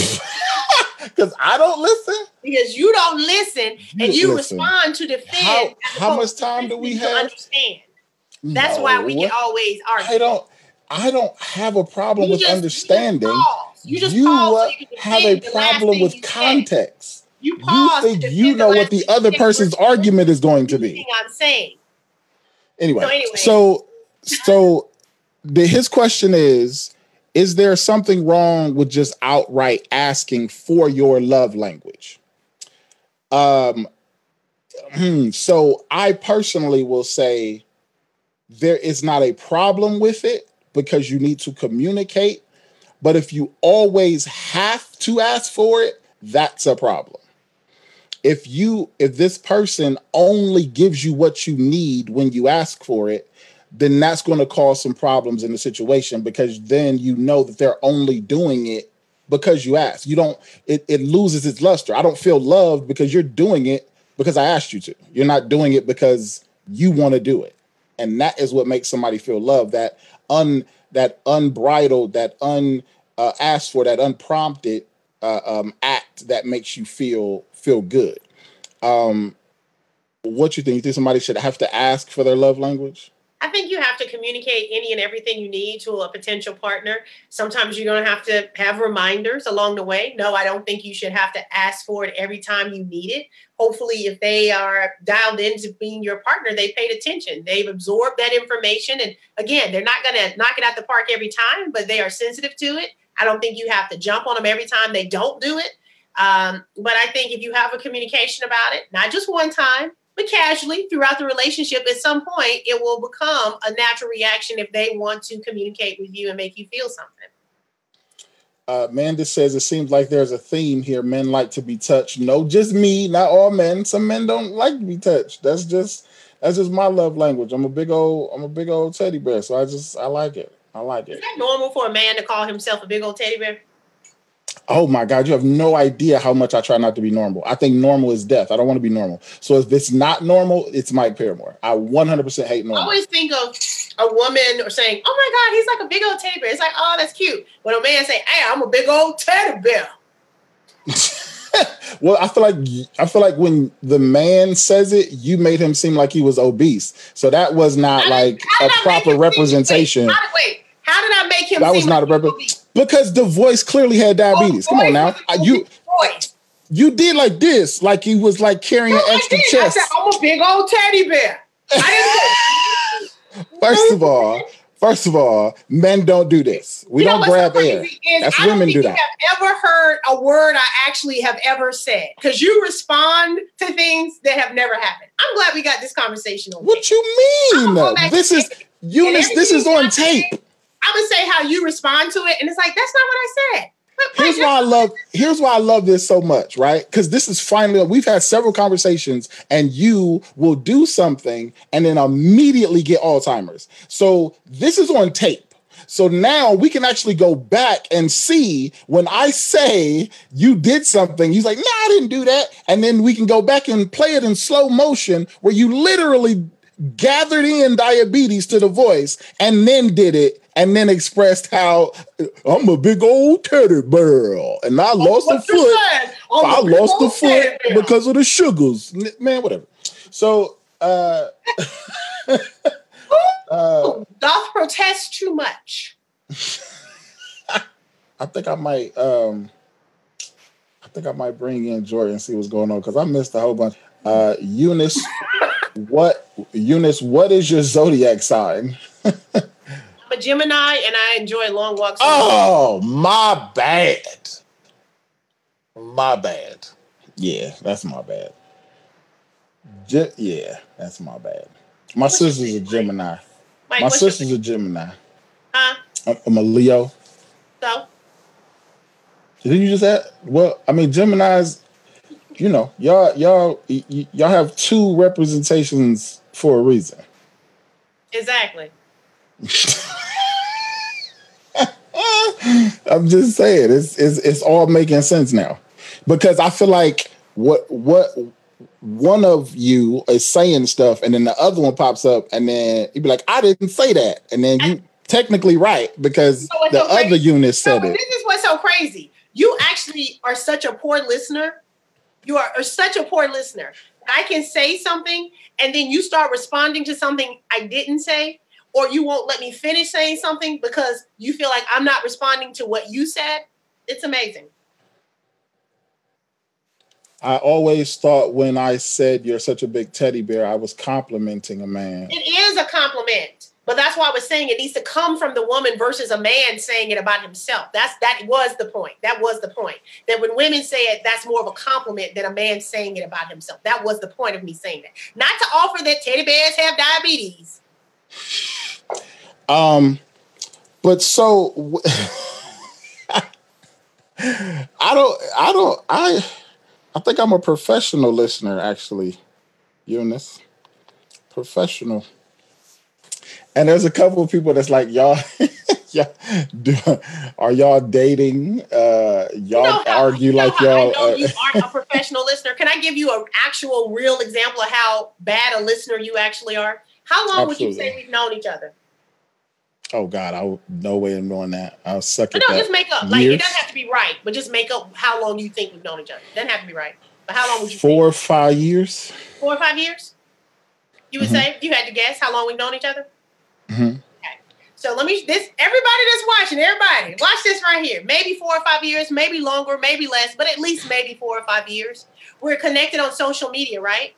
because I don't listen. because you don't listen and You you listen. respond to defend. How- how much time do we have? Understand. That's why we can always argue. I don't. I don't have a problem You with just- understanding. You just. You just you pause so you can have a defend the last problem with context. You, you think you know what the other person's argument is going to be. I'm saying. Anyway, So anyway. so so the, his question is: Is there something wrong with just outright asking for your love language? Um. hmm, So I personally will say there is not a problem with it because you need to communicate. But if you always have to ask for it, that's a problem. If you if this person only gives you what you need when you ask for it, then that's going to cause some problems in the situation because then you know that they're only doing it because you asked. You don't it, it loses its luster. I don't feel loved because you're doing it because I asked you to. You're not doing it because you want to do it. And that is what makes somebody feel loved. That un that unbridled, that un uh, asked for, that unprompted uh, um, act that makes you feel feel good. Um, what you think? You think somebody should have to ask for their love language? I think you have to communicate any and everything you need to a potential partner. Sometimes you're going to have to have reminders along the way. No, I don't think you should have to ask for it every time you need it. Hopefully, if they are dialed into being your partner, they paid attention. They've absorbed that information. And again, they're not going to knock it out the park every time, but they are sensitive to it. I don't think you have to jump on them every time they don't do it. Um, but I think if you have a communication about it, not just one time, but casually throughout the relationship, at some point, it will become a natural reaction if they want to communicate with you and make you feel something. Uh, Manda says it seems like there's a theme here. Men like to be touched. No, just me, not all men. Some men don't like to be touched. That's just that's just my love language. I'm a big old I'm a big old teddy bear, so I just I like it. I like Is it. that normal for a man to call himself a big old teddy bear? Oh my God, you have no idea how much I try not to be normal. I think normal is death. I don't want to be normal. So if it's not normal, it's Mike Paramore. I 100% hate normal. I always think of a woman or saying, "Oh my God, he's like a big old teddy bear." It's like, "Oh, that's cute." When a man say, "Hey, I'm a big old teddy bear," well, I feel like I feel like when the man says it, you made him seem like he was obese. So that was not How like a I proper representation. Wait, how did, wait, how did I make him? That was not like a rep- was Because the voice clearly had oh, diabetes. Oh, Come on now. I- You boy. you did like this, like he was like carrying No, an extra. I chest. said, "I'm a big old teddy bear." I First of all, first of all, men don't do this. We You know don't grab so air. That's I don't women think do that. have ever heard a word I actually have ever said because you respond to things that have never happened. I'm glad we got this conversation on. What you I'm gonna go mean? This is. Eunice. This is on tape. I'm gonna say how you respond to it, and it's like that's not what I said. Here's why I love. Here's why I love this so much, right? Because this is finally. We've had several conversations, and you will do something, and then immediately get Alzheimer's. So this is on tape. So now we can actually go back and see when I say you did something. He's like, "No, I didn't do that," and then we can go back and play it in slow motion, where you literally gathered in diabetes to the voice and then did it and then expressed how I'm a big old teddy bear and I lost a foot. said, I'm a I lost a foot because of the sugars. Man, whatever. So uh uh doth protest too much. I think I might um I think I might bring in Jordan and see what's going on because I missed a whole bunch. Uh Eunice, what Eunice, what is your zodiac sign? A Gemini, and I enjoy long walks. Oh, my bad. My bad. Yeah, that's my bad. Ge- yeah, that's my bad. My your sister's a? Gemini. Mike, My your- sister's a Gemini. huh? I'm, I'm a Leo. So Did you just add? Well, I mean, Gemini's. You know, y'all, y'all, y- y- y'all have two representations for a reason. exactly. I'm just saying, it's it's it's all making sense now, because I feel like what what one of you is saying stuff, and then the other one pops up, and then you'd be like, "I didn't say that," and then you technically right because know the so other unit said but it. this is what's so crazy. You actually are such a poor listener. You are, are such a poor listener. I can say something and then you start responding to something I didn't say, or you won't let me finish saying something because you feel like I'm not responding to what you said. It's amazing. I always thought when I said you're such a big teddy bear, I was complimenting a man. It is a compliment. But that's why I was saying it needs to come from the woman versus a man saying it about himself. That's that was the point. That was the point. That when women say it, that's more of a compliment than a man saying it about himself. That was the point of me saying that. Not to offer that teddy bears have diabetes. Um, but so I don't, I don't, I, I think I'm a professional listener, actually, Eunice. Professional. And there's a couple of people that's like, y'all, yeah, do, are y'all dating? Uh, y'all you know how, argue you know like y'all. I know uh, you aren't a professional listener. Can I give you an actual, real example of how bad a listener you actually are? How long Absolutely. would you say we've known each other? Oh God, I would no way of knowing that. I'll suck it. No, just make up. Years? Like it doesn't have to be right, but just make up how long you think we've known each other. It doesn't have to be right. But how long would you? Four or five years. Four or five years. You would mm-hmm. say you had to guess how long we've known each other. Mm-hmm. Okay. So let me this everybody that's watching, everybody watch this right here. Maybe four or five years, maybe longer, maybe less, but at least maybe four or five years. We're connected on social media, right?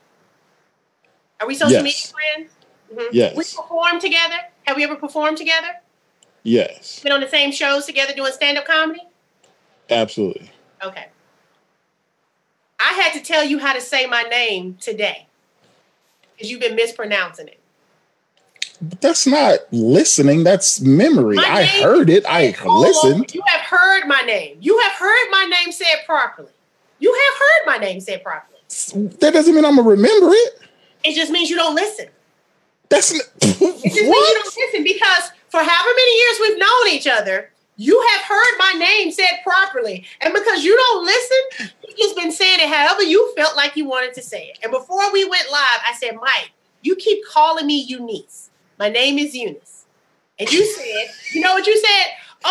Are we social yes. media friends? Mm-hmm. Yes. We perform together. Have we ever performed together? Yes. Been on the same shows together doing stand up comedy? Absolutely. Okay. I had to tell you how to say my name today because you've been mispronouncing it. But that's not listening. That's memory. I heard it. I listened. You have heard my name. You have heard my name said properly. You have heard my name said properly. That doesn't mean I'm gonna remember it. It just means you don't listen. That's just what? you don't listen because for however many years we've known each other, you have heard my name said properly. And because you don't listen, you've just been saying it however you felt like you wanted to say it. And before we went live, I said, Mike, you keep calling me Eunice. My name is Eunice. And you said, you know what you said?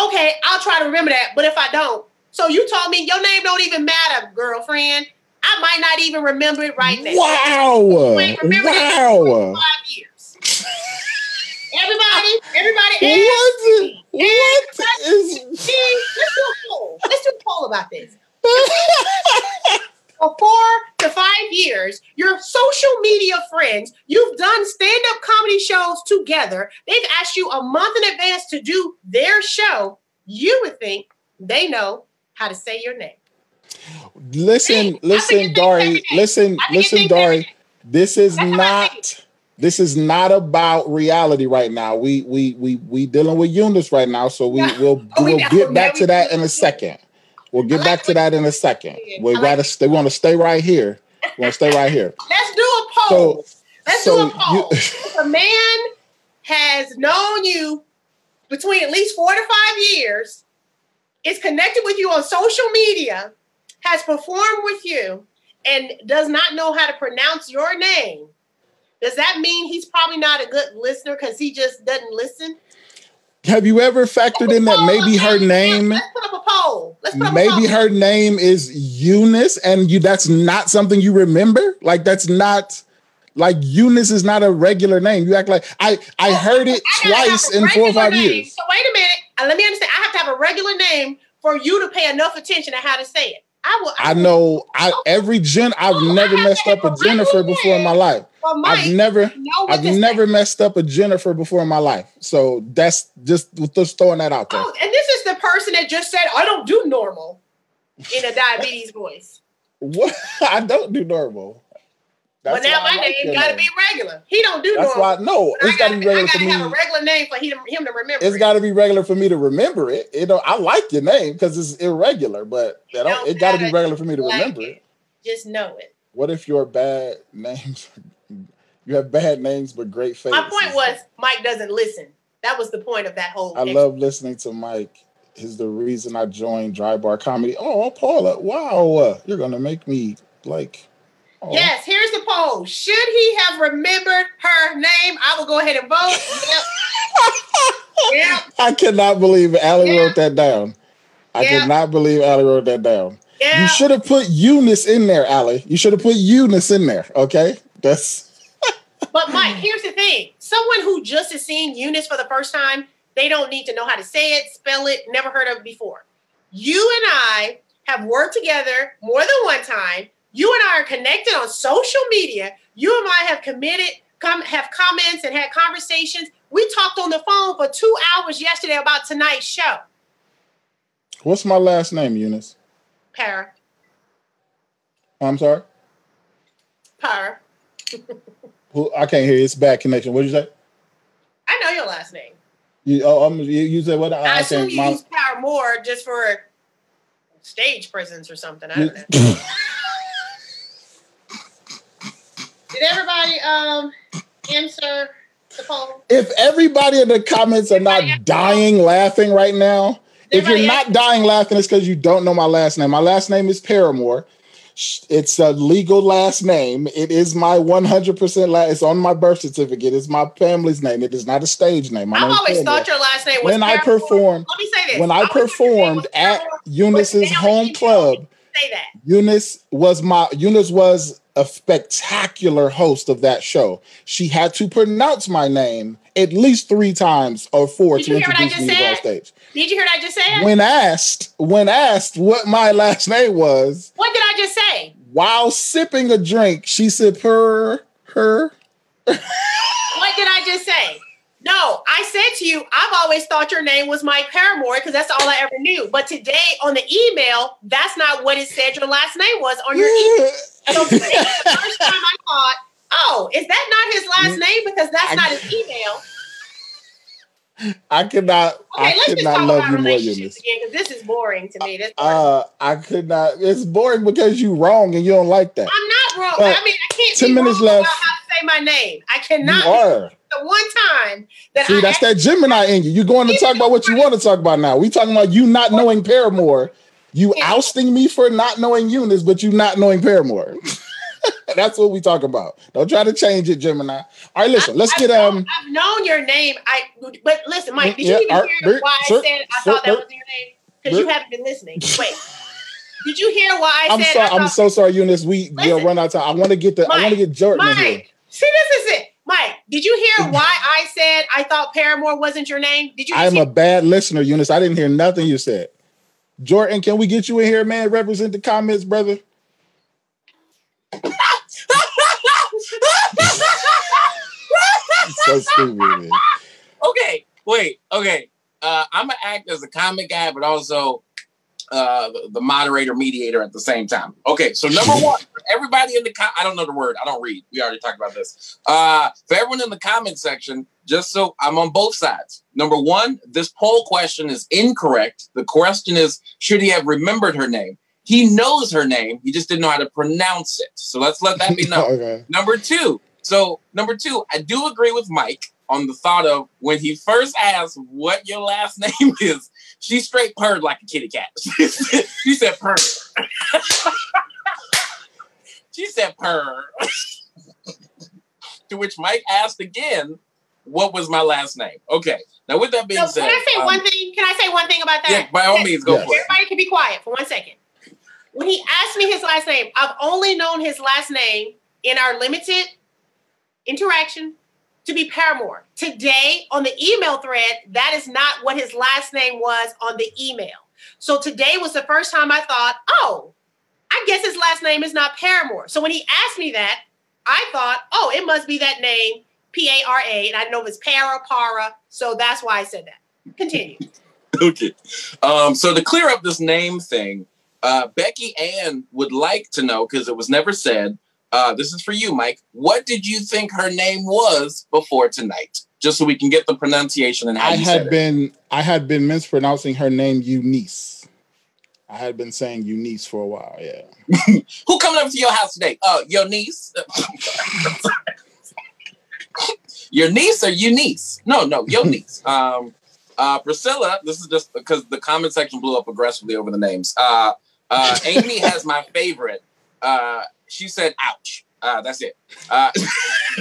Okay, I'll try to remember that. But if I don't, so you told me your name don't even matter, girlfriend. I might not even remember it right now. Wow. Wow. Everybody, everybody, what? What is? Let's do a poll. Let's do a poll about this. For four to five years, your social media friends, you've done stand-up comedy shows together. They've asked you a month in advance to do their show. You would think they know how to say your name. Listen, hey, listen, Dory. Listen, listen, Dory. This is not this is not about reality right now. We we we we dealing with Eunice right now, so we will oh, we'll get back to that in a second. We'll get back to that in a second. We gotta stay. We want to stay right here. We want to stay right here. Let's do a poll. So, Let's so do a poll. You, if a man has known you between at least four to five years, is connected with you on social media, has performed with you, and does not know how to pronounce your name does that mean he's probably not a good listener because he just doesn't listen? Have you ever factored in that maybe her name? Let's put up a poll. Let's put up maybe her name is Eunice, and you that's not something you remember. Like that's not like Eunice is not a regular name. You act like I I heard it I twice in four or five name. years. So wait a minute. Uh, let me understand. I have to have a regular name for you to pay enough attention to how to say it. I will. I, I know. I every gen. I've oh, never messed up a Jennifer before in my life. Well, Mike, I've never. I've never messed up a Jennifer before in my life. So that's just just throwing that out there. Oh, and this is the person that just said, "I don't do normal," in a diabetes voice. What? I don't do normal. That's well, now my like name got to be regular. He don't do That's normal. why no, it's got to be regular for me. Have a regular name for him, him to remember. It's got to be regular for me to remember it. You know, I like your name because it's irregular, but it, it got to be regular for me to like remember it. it. Just know it. What if your bad names? You have bad names but great faces. My point was Mike doesn't listen. That was the point of that whole. I love listening to Mike. Is the reason I joined Dry Bar Comedy. Oh, Paula! Wow, you're gonna make me like Oh. Yes, here's the poll. Should he have remembered her name? I will go ahead and vote. Yep. yep. I cannot believe Allie yep. wrote that down. I yep. cannot believe Allie wrote that down. Yep. You should have put Eunice in there, Allie. You should have put Eunice in there. Okay, that's. But Mike, here's the thing: someone who just is seeing Eunice for the first time, they don't need to know how to say it, spell it, never heard of it before. You and I have worked together more than one time You and I are connected on social media. You and I have committed, come have comments and had conversations. We talked on the phone for two hours yesterday about tonight's show. What's my last name, Eunice? Para. I'm sorry. Para. Who I can't hear. It's bad connection. What did you say? I know your last name. You, oh, um, you, you said what? I, I assume can't. you My, use Paramore just for stage presence or something. I don't know. Did everybody um answer the poll? if everybody in the comments are not dying laughing right now, if you're not dying laughing, it's because you don't know my last name. My last name is Paramore. It's a legal last name. It is my 100% last. It's on my birth certificate. It's my family's name. It is not a stage name. My I've always thought your last name was when I performed, Let me say this. when I always thought your name performed at Eunice's home club, Say that. Eunice was my Eunice was a spectacular host of that show. She had to pronounce my name at least three times or four Did to you hear what I introduce me just to on said? stage. Did you hear what I just said? When asked, when asked what my last name was, what did I just say? while sipping a drink, she said her her. What did I just say? No, I said to you, I've always thought your name was Mike Paramore because that's all I ever knew. But today on the email, that's not what it said your last name was on your email. So the first time I thought, oh, is that not his last name? Because that's not his email. I could not. Okay, I let's just not talk love about you more, relationships again because this is boring to me. This. Uh, I could not. It's boring because you're wrong and you don't like that. I'm not wrong. but I mean, I can't 10 be minutes left. about how to say my name. I You cannot. are. The one time that See, I that's that Gemini in you. You're going to talk about what you want to talk about now. We talking about you not knowing Paramore, you Yeah. ousting me for not knowing Eunice, but you not knowing Paramore. that's what we talk about. Don't try to change it, Gemini. All right, listen. Let's I've get known- um. I've known your name. I but listen, Mike. Did Yeah, you even hear why I sir, said I sir, thought that was your name? Because you haven't been listening. Wait. Did you hear why I I'm said? sorry. I I'm so sorry, Eunice. We we'll run out of time. I want to get the. I want to get Jordan in here. Mike. See, this is it, Mike. Did you hear why I said I thought Paramore wasn't your name? Did you? I am just a bad listener, Eunice. I didn't hear nothing you said. Jordan, can we get you in here, man? Represent the comments, brother. so stupid, man. okay, wait, okay. Uh, I'm gonna act as a comic guy, but also uh, the, the moderator, mediator at the same time. Okay, so number one, everybody in the com- I don't know the word, I don't read. We already talked about this. Uh, for everyone in the comment section, just so I'm on both sides. Number one, this poll question is incorrect. The question is, should he have remembered her name? He knows her name, he just didn't know how to pronounce it. So let's let that be known. okay. Number two. So number two, I do agree with Mike on the thought of when he first asked what your last name is, she straight purred like a kitty cat. she said purr. she said purr. to which Mike asked again, what was my last name? Okay. Now with that being So said, can I say um, one thing? Can I say one thing about that? yeah, by all means, go Yes. for it. Everybody can be quiet for one second. When he asked me his last name, I've only known his last name in our limited interaction to be Paramore. Today on the email thread, that is not what his last name was on the email. So today was the first time I thought, oh, I guess his last name is not Paramore. So when he asked me that, I thought, oh, it must be that name, P A R A, and I didn't know if it's Para, Para. So that's why I said that. Continue. okay. Um, so to clear up this name thing, uh, Becky Ann would like to know because it was never said. Uh, this is for you, Mike. What did you think her name was before tonight? Just so we can get the pronunciation and how I you said had it. been I had been mispronouncing her name Eunice. I had been saying Eunice for a while. Yeah. Who coming up to your house today? Oh, your niece. your niece or your niece? No, no, your niece. Um, uh, Priscilla. This is just because the comment section blew up aggressively over the names. Uh, uh, Amy has my favorite. Uh, she said, "Ouch." Uh, that's it. Uh,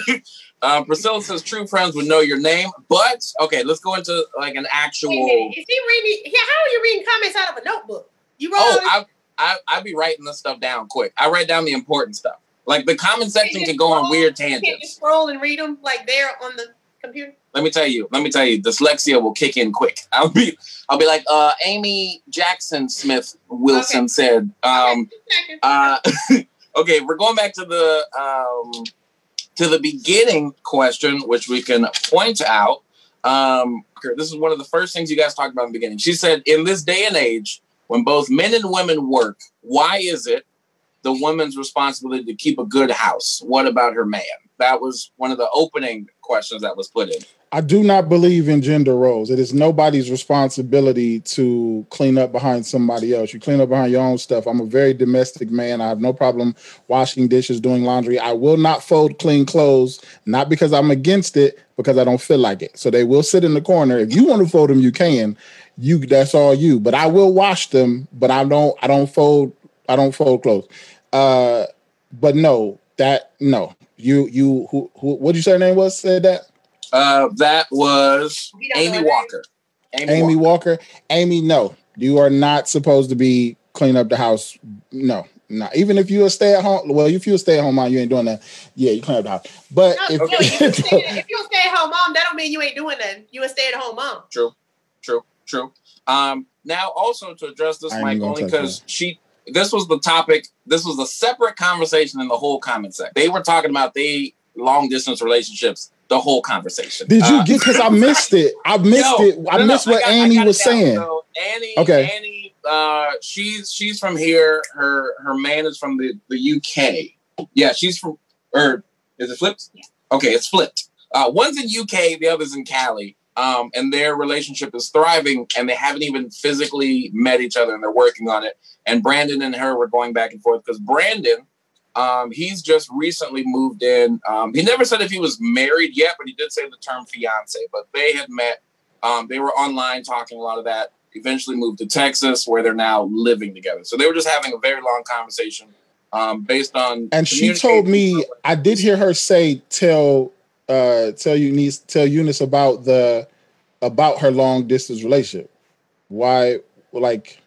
uh, Priscilla says, "True friends would know your name." But okay, let's go into like an actual. Wait a. Is he reading? Yeah, how are you reading comments out of a notebook? You wrote Oh, all this- I, I I be writing this stuff down quick. I write down the important stuff. Like the comment section can go on weird you can't just tangents. scroll and read them like there on the computer. Let me tell you. Let me tell you. Dyslexia will kick in quick. I'll be I'll be like, uh, Amy Jackson Smith Wilson Okay. said. Um, Okay, uh, Okay, we're going back to the um, to the beginning question, which we can point out. Um, this is one of the first things you guys talked about in the beginning. She said, "In this day and age, when both men and women work, why is it the woman's responsibility to keep a good house? What about her man?" That was one of the opening questions that was put in. I do not believe in gender roles. It is nobody's responsibility to clean up behind somebody else. You clean up behind your own stuff. I'm a very domestic man. I have no problem washing dishes, doing laundry. I will not fold clean clothes, not because I'm against it, because I don't feel like it. So they will sit in the corner. If you want to fold them, you can. You that's all you. But I will wash them, but I don't I don't fold I don't fold clothes. Uh but no, that no. You you who, who what did you say her name was said that? Uh, that was Amy Walker. Amy, Amy Walker. Walker. Amy, no, you are not supposed to be clean up the house. No, no. Even if you're a stay at home, well, if you're a stay at home mom, you ain't doing that. Yeah, you clean up the house. But no, if, no, if, you're if you're a stay at home mom, that don't mean you ain't doing that. You a stay at home mom. True, true, true. Um, now also to address this, Mike, only because she this was the topic. This was a separate conversation in the whole comment section. They were talking about they long distance relationships the whole conversation. Did you uh, get? Because I missed it. I missed no, it. I no, missed no, what I got, Annie was saying. So Annie, okay. Annie, uh, she's she's from here. Her her man is from the the UK. Yeah, she's from. Or is it flipped? Yeah. Okay, it's flipped. Uh, one's in UK, the other's in Cali. Um, and their relationship is thriving, and they haven't even physically met each other, and they're working on it. And Brandon and her were going back and forth because Brandon um, he's just recently moved in. Um, he never said if he was married yet, but he did say the term fiance. But they had met. Um, they were online talking a lot of that. Eventually moved to Texas, where they're now living together. So they were just having a very long conversation um, based on. And she told me, I did hear her say, "Tell, uh, tell Eunice, tell Eunice about the about her long distance relationship. Why, like,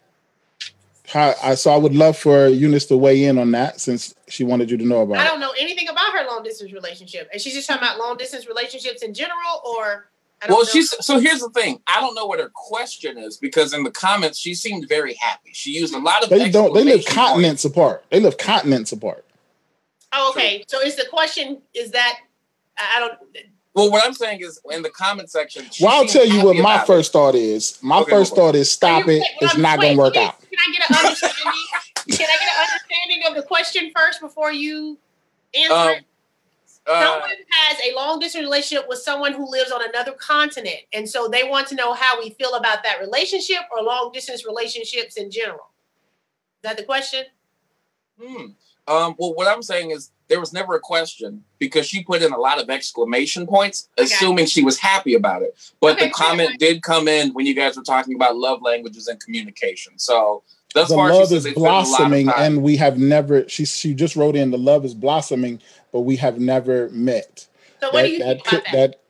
how, I, so I would love for Eunice to weigh in on that since she wanted you to know about. I don't know anything about her long distance relationship, and she's just talking about long distance relationships in general, or. well, know. she's so here's the thing. I don't know what her question is because in the comments she seemed very happy. She used a lot of. They don't. They live continents points. apart. They live continents apart. Oh, okay. So is the question is that I don't well, what I'm saying is, in the comment section. Well, I'll tell you what my first it. thought is. My okay, first thought is, stop it. It's not going to work out. Can I get an understanding? can I get an understanding of the question first before you answer um, it? Uh, someone has a long distance relationship with someone who lives on another continent, and so they want to know how we feel about that relationship or long distance relationships in general. Is that the question? Hmm. Um, well, what I'm saying is there was never a question because she put in a lot of exclamation points, okay. assuming she was happy about it. But okay, the comment did come in when you guys were talking about love languages and communication. So thus the far, love is blossoming, and we have never. She she just wrote in the love is blossoming, but we have never met. So what that, do you that think could, that? that?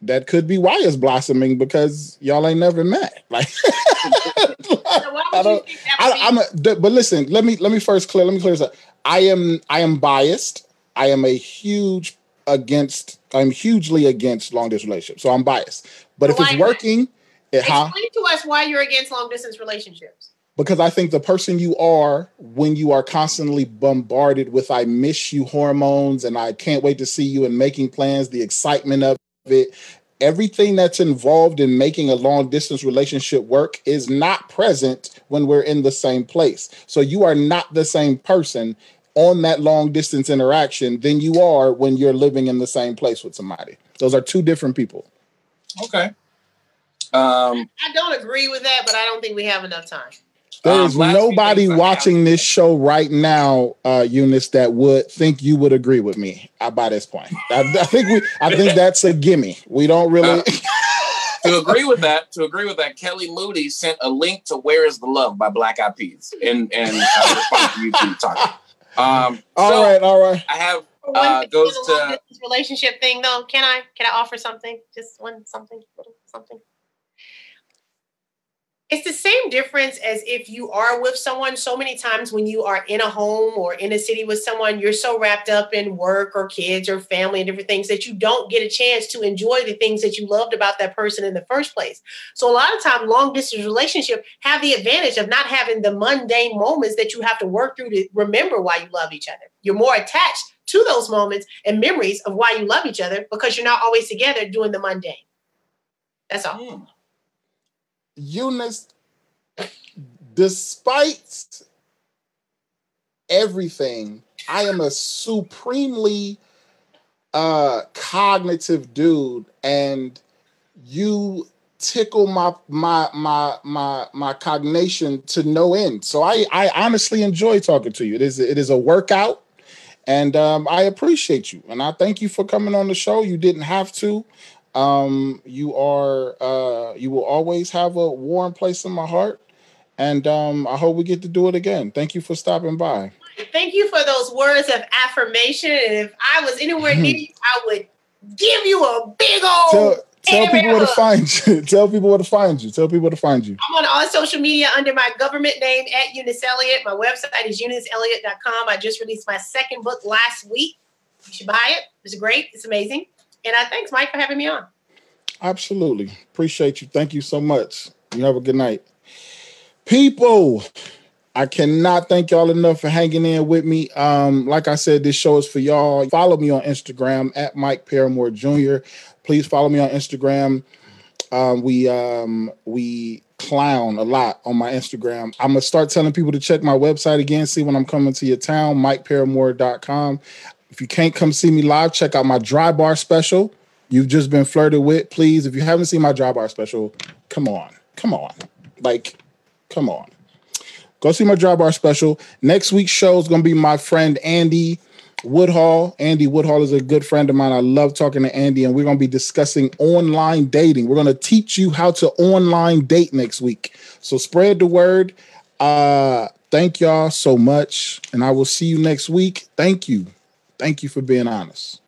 That could be why it's blossoming because y'all ain't never met. Like, so I don't. I, I'm a, but listen. Let me let me first clear. Let me clear this up. I am I am biased. I am a huge against. I'm hugely against long distance relationships. So I'm biased. But if it's working, it, explain huh? to us why you're against long distance relationships. Because I think the person you are when you are constantly bombarded with "I miss you" hormones and I can't wait to see you and making plans, the excitement of it, everything that's involved in making a long distance relationship work is not present when we're in the same place. So you are not the same person on that long distance interaction than you are when you're living in the same place with somebody. Those are two different people. Okay. Um, I don't agree with that, but I don't think we have enough time. There is um, nobody watching this show right now, uh, Eunice, that would think you would agree with me uh, by this point. I, I think we, I think that's a gimme. We don't really. Uh, to agree with that, to agree with that, Kelly Moody sent a link to "Where Is the Love" by Black Eyed Peas and in uh, response to you two talking. Um, all so right, all right. I have uh, goes to relationship thing though. Can I can I offer something? Just one something, little something. It's the same difference as if you are with someone so many times when you are in a home or in a city with someone you're so wrapped up in work or kids or family and different things that you don't get a chance to enjoy the things that you loved about that person in the first place. So a lot of time long distance relationship have the advantage of not having the mundane moments that you have to work through to remember why you love each other. You're more attached to those moments and memories of why you love each other because you're not always together doing the mundane. That's all. Mm. Eunice, despite everything, I am a supremely uh cognitive dude and you tickle my my my my my cognition to no end. So I I honestly enjoy talking to you. It is it is a workout and um I appreciate you and I thank you for coming on the show. You didn't have to. Um, you are uh, you will always have a warm place in my heart, and um, I hope we get to do it again. Thank you for stopping by. Thank you for those words of affirmation. And if I was anywhere near you, I would give you a big old. Tell, tell people where to find you. tell people where to find you. Tell people where to find you. I'm on all social media under my government name at Eunice Elliott. My website is euniceelliott.com. I just released my second book last week. You should buy it. It's great. It's amazing. And I thanks, Mike, for having me on. Absolutely. Appreciate you. Thank you so much. You have a good night. People, I cannot thank y'all enough for hanging in with me. Um, like I said, this show is for y'all. Follow me on Instagram at Mike Paramore Jr. Please follow me on Instagram. Um, we um, we clown a lot on my Instagram. I'm gonna start telling people to check my website again, see when I'm coming to your town, MikeParamore.com. If you can't come see me live, check out my dry bar special. You've just been flirted with. Please, if you haven't seen my dry bar special, come on. Come on. Like, come on. Go see my dry bar special. Next week's show is going to be my friend Andy Woodhull. Andy Woodhull is a good friend of mine. I love talking to Andy, and we're going to be discussing online dating. We're going to teach you how to online date next week. So spread the word. Uh, thank y'all so much, and I will see you next week. Thank you. Thank you for being honest.